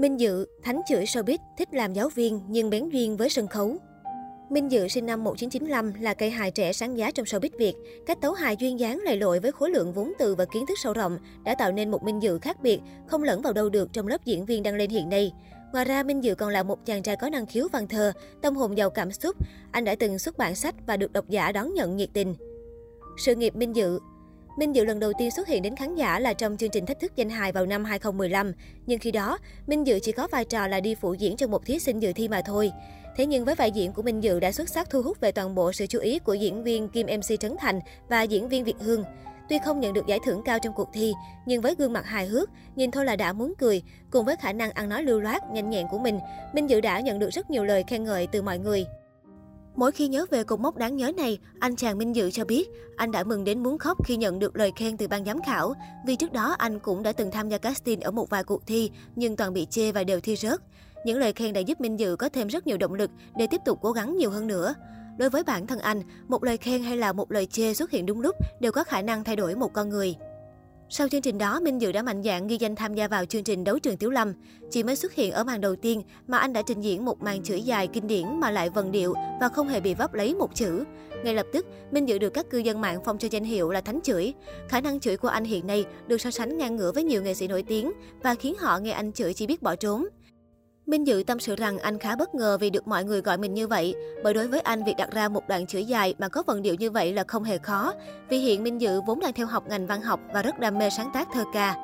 Minh Dự, thánh chửi showbiz, thích làm giáo viên nhưng bén duyên với sân khấu. Minh Dự sinh năm 1995 là cây hài trẻ sáng giá trong showbiz Việt. Cách tấu hài duyên dáng lầy lội với khối lượng vốn từ và kiến thức sâu rộng đã tạo nên một Minh Dự khác biệt, không lẫn vào đâu được trong lớp diễn viên đang lên hiện nay. Ngoài ra, Minh Dự còn là một chàng trai có năng khiếu văn thơ, tâm hồn giàu cảm xúc. Anh đã từng xuất bản sách và được độc giả đón nhận nhiệt tình. Sự nghiệp Minh Dự Minh Dự lần đầu tiên xuất hiện đến khán giả là trong chương trình Thách thức danh hài vào năm 2015. Nhưng khi đó, Minh Dự chỉ có vai trò là đi phụ diễn cho một thí sinh dự thi mà thôi. Thế nhưng với vai diễn của Minh Dự đã xuất sắc thu hút về toàn bộ sự chú ý của diễn viên Kim MC Trấn Thành và diễn viên Việt Hương. Tuy không nhận được giải thưởng cao trong cuộc thi, nhưng với gương mặt hài hước, nhìn thôi là đã muốn cười, cùng với khả năng ăn nói lưu loát, nhanh nhẹn của mình, Minh Dự đã nhận được rất nhiều lời khen ngợi từ mọi người. Mỗi khi nhớ về cột mốc đáng nhớ này, anh chàng Minh Dự cho biết anh đã mừng đến muốn khóc khi nhận được lời khen từ ban giám khảo. Vì trước đó anh cũng đã từng tham gia casting ở một vài cuộc thi nhưng toàn bị chê và đều thi rớt. Những lời khen đã giúp Minh Dự có thêm rất nhiều động lực để tiếp tục cố gắng nhiều hơn nữa. Đối với bản thân anh, một lời khen hay là một lời chê xuất hiện đúng lúc đều có khả năng thay đổi một con người. Sau chương trình đó, Minh Dự đã mạnh dạn ghi danh tham gia vào chương trình Đấu trường Tiểu Lâm. Chỉ mới xuất hiện ở màn đầu tiên mà anh đã trình diễn một màn chửi dài kinh điển mà lại vần điệu và không hề bị vấp lấy một chữ. Ngay lập tức, Minh Dự được các cư dân mạng phong cho danh hiệu là thánh chửi. Khả năng chửi của anh hiện nay được so sánh ngang ngửa với nhiều nghệ sĩ nổi tiếng và khiến họ nghe anh chửi chỉ biết bỏ trốn. Minh Dự tâm sự rằng anh khá bất ngờ vì được mọi người gọi mình như vậy, bởi đối với anh việc đặt ra một đoạn chữ dài mà có vận điệu như vậy là không hề khó, vì hiện Minh Dự vốn đang theo học ngành văn học và rất đam mê sáng tác thơ ca.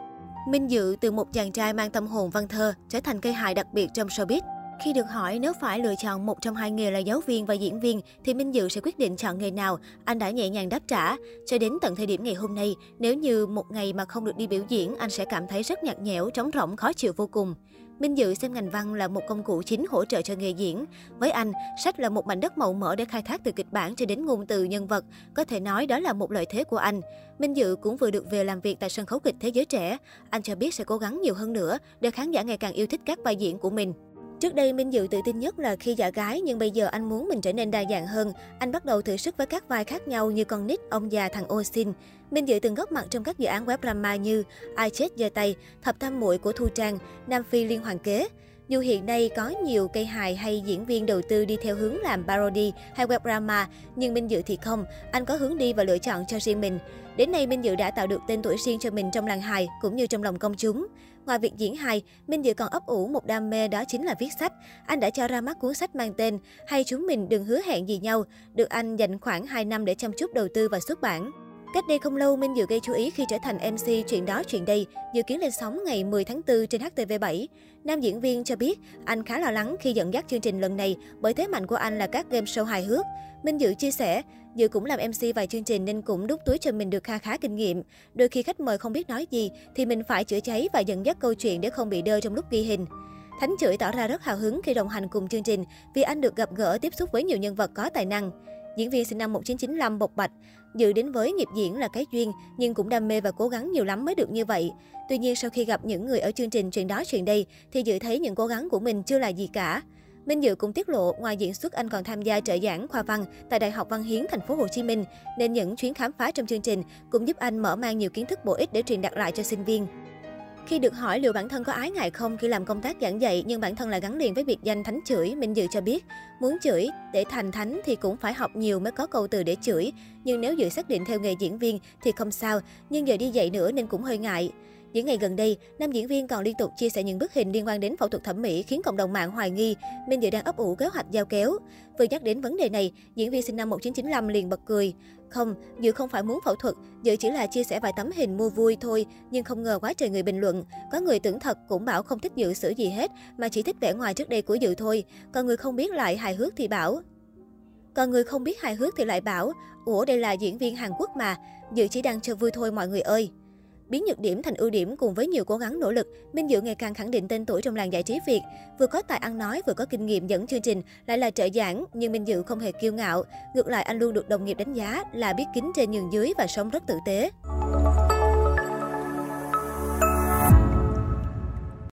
Minh Dự từ một chàng trai mang tâm hồn văn thơ trở thành cây hài đặc biệt trong showbiz. Khi được hỏi nếu phải lựa chọn một trong hai nghề là giáo viên và diễn viên thì Minh Dự sẽ quyết định chọn nghề nào, anh đã nhẹ nhàng đáp trả. Cho đến tận thời điểm ngày hôm nay, nếu như một ngày mà không được đi biểu diễn, anh sẽ cảm thấy rất nhạt nhẽo, trống rỗng, khó chịu vô cùng. Minh Dự xem ngành văn là một công cụ chính hỗ trợ cho nghề diễn. Với anh, sách là một mảnh đất màu mỡ để khai thác từ kịch bản cho đến ngôn từ nhân vật. Có thể nói đó là một lợi thế của anh. Minh Dự cũng vừa được về làm việc tại sân khấu kịch Thế giới trẻ. Anh cho biết sẽ cố gắng nhiều hơn nữa để khán giả ngày càng yêu thích các vai diễn của mình. Trước đây Minh Dự tự tin nhất là khi giả gái nhưng bây giờ anh muốn mình trở nên đa dạng hơn. Anh bắt đầu thử sức với các vai khác nhau như con nít, ông già, thằng ô xin. Minh Dự từng góp mặt trong các dự án web drama như Ai chết giơ tay, Thập tam muội của Thu Trang, Nam Phi liên hoàn kế. Dù hiện nay có nhiều cây hài hay diễn viên đầu tư đi theo hướng làm parody hay web drama, nhưng Minh Dự thì không, anh có hướng đi và lựa chọn cho riêng mình. Đến nay, Minh Dự đã tạo được tên tuổi riêng cho mình trong làng hài cũng như trong lòng công chúng. Ngoài việc diễn hài, Minh Dự còn ấp ủ một đam mê đó chính là viết sách. Anh đã cho ra mắt cuốn sách mang tên Hay chúng mình đừng hứa hẹn gì nhau, được anh dành khoảng 2 năm để chăm chút đầu tư và xuất bản. Cách đây không lâu, Minh Dự gây chú ý khi trở thành MC Chuyện đó chuyện đây, dự kiến lên sóng ngày 10 tháng 4 trên HTV7. Nam diễn viên cho biết anh khá lo lắng khi dẫn dắt chương trình lần này bởi thế mạnh của anh là các game show hài hước. Minh Dự chia sẻ, Dự cũng làm MC vài chương trình nên cũng đút túi cho mình được kha khá kinh nghiệm. Đôi khi khách mời không biết nói gì thì mình phải chữa cháy và dẫn dắt câu chuyện để không bị đơ trong lúc ghi hình. Thánh chửi tỏ ra rất hào hứng khi đồng hành cùng chương trình vì anh được gặp gỡ tiếp xúc với nhiều nhân vật có tài năng. Diễn viên sinh năm 1995 bộc bạch, dự đến với nghiệp diễn là cái duyên, nhưng cũng đam mê và cố gắng nhiều lắm mới được như vậy. Tuy nhiên sau khi gặp những người ở chương trình chuyện đó chuyện đây, thì dự thấy những cố gắng của mình chưa là gì cả. Minh Dự cũng tiết lộ ngoài diễn xuất anh còn tham gia trợ giảng khoa văn tại Đại học Văn Hiến thành phố Hồ Chí Minh, nên những chuyến khám phá trong chương trình cũng giúp anh mở mang nhiều kiến thức bổ ích để truyền đạt lại cho sinh viên. Khi được hỏi liệu bản thân có ái ngại không khi làm công tác giảng dạy nhưng bản thân lại gắn liền với biệt danh thánh chửi, Minh Dự cho biết, muốn chửi để thành thánh thì cũng phải học nhiều mới có câu từ để chửi, nhưng nếu Dự xác định theo nghề diễn viên thì không sao, nhưng giờ đi dạy nữa nên cũng hơi ngại. Những ngày gần đây, nam diễn viên còn liên tục chia sẻ những bức hình liên quan đến phẫu thuật thẩm mỹ khiến cộng đồng mạng hoài nghi Minh Dự đang ấp ủ kế hoạch giao kéo. Vừa nhắc đến vấn đề này, diễn viên sinh năm 1995 liền bật cười. Không, Dự không phải muốn phẫu thuật, Dự chỉ là chia sẻ vài tấm hình mua vui thôi, nhưng không ngờ quá trời người bình luận. Có người tưởng thật cũng bảo không thích Dự sửa gì hết, mà chỉ thích vẻ ngoài trước đây của Dự thôi. Còn người không biết lại hài hước thì bảo, còn người không biết hài hước thì lại bảo, ủa đây là diễn viên Hàn Quốc mà, Dự chỉ đang chơi vui thôi mọi người ơi. Biến nhược điểm thành ưu điểm cùng với nhiều cố gắng nỗ lực, Minh Dự ngày càng khẳng định tên tuổi trong làng giải trí Việt. Vừa có tài ăn nói, vừa có kinh nghiệm dẫn chương trình, lại là trợ giảng, nhưng Minh Dự không hề kiêu ngạo. Ngược lại, anh luôn được đồng nghiệp đánh giá là biết kính trên nhường dưới và sống rất tử tế.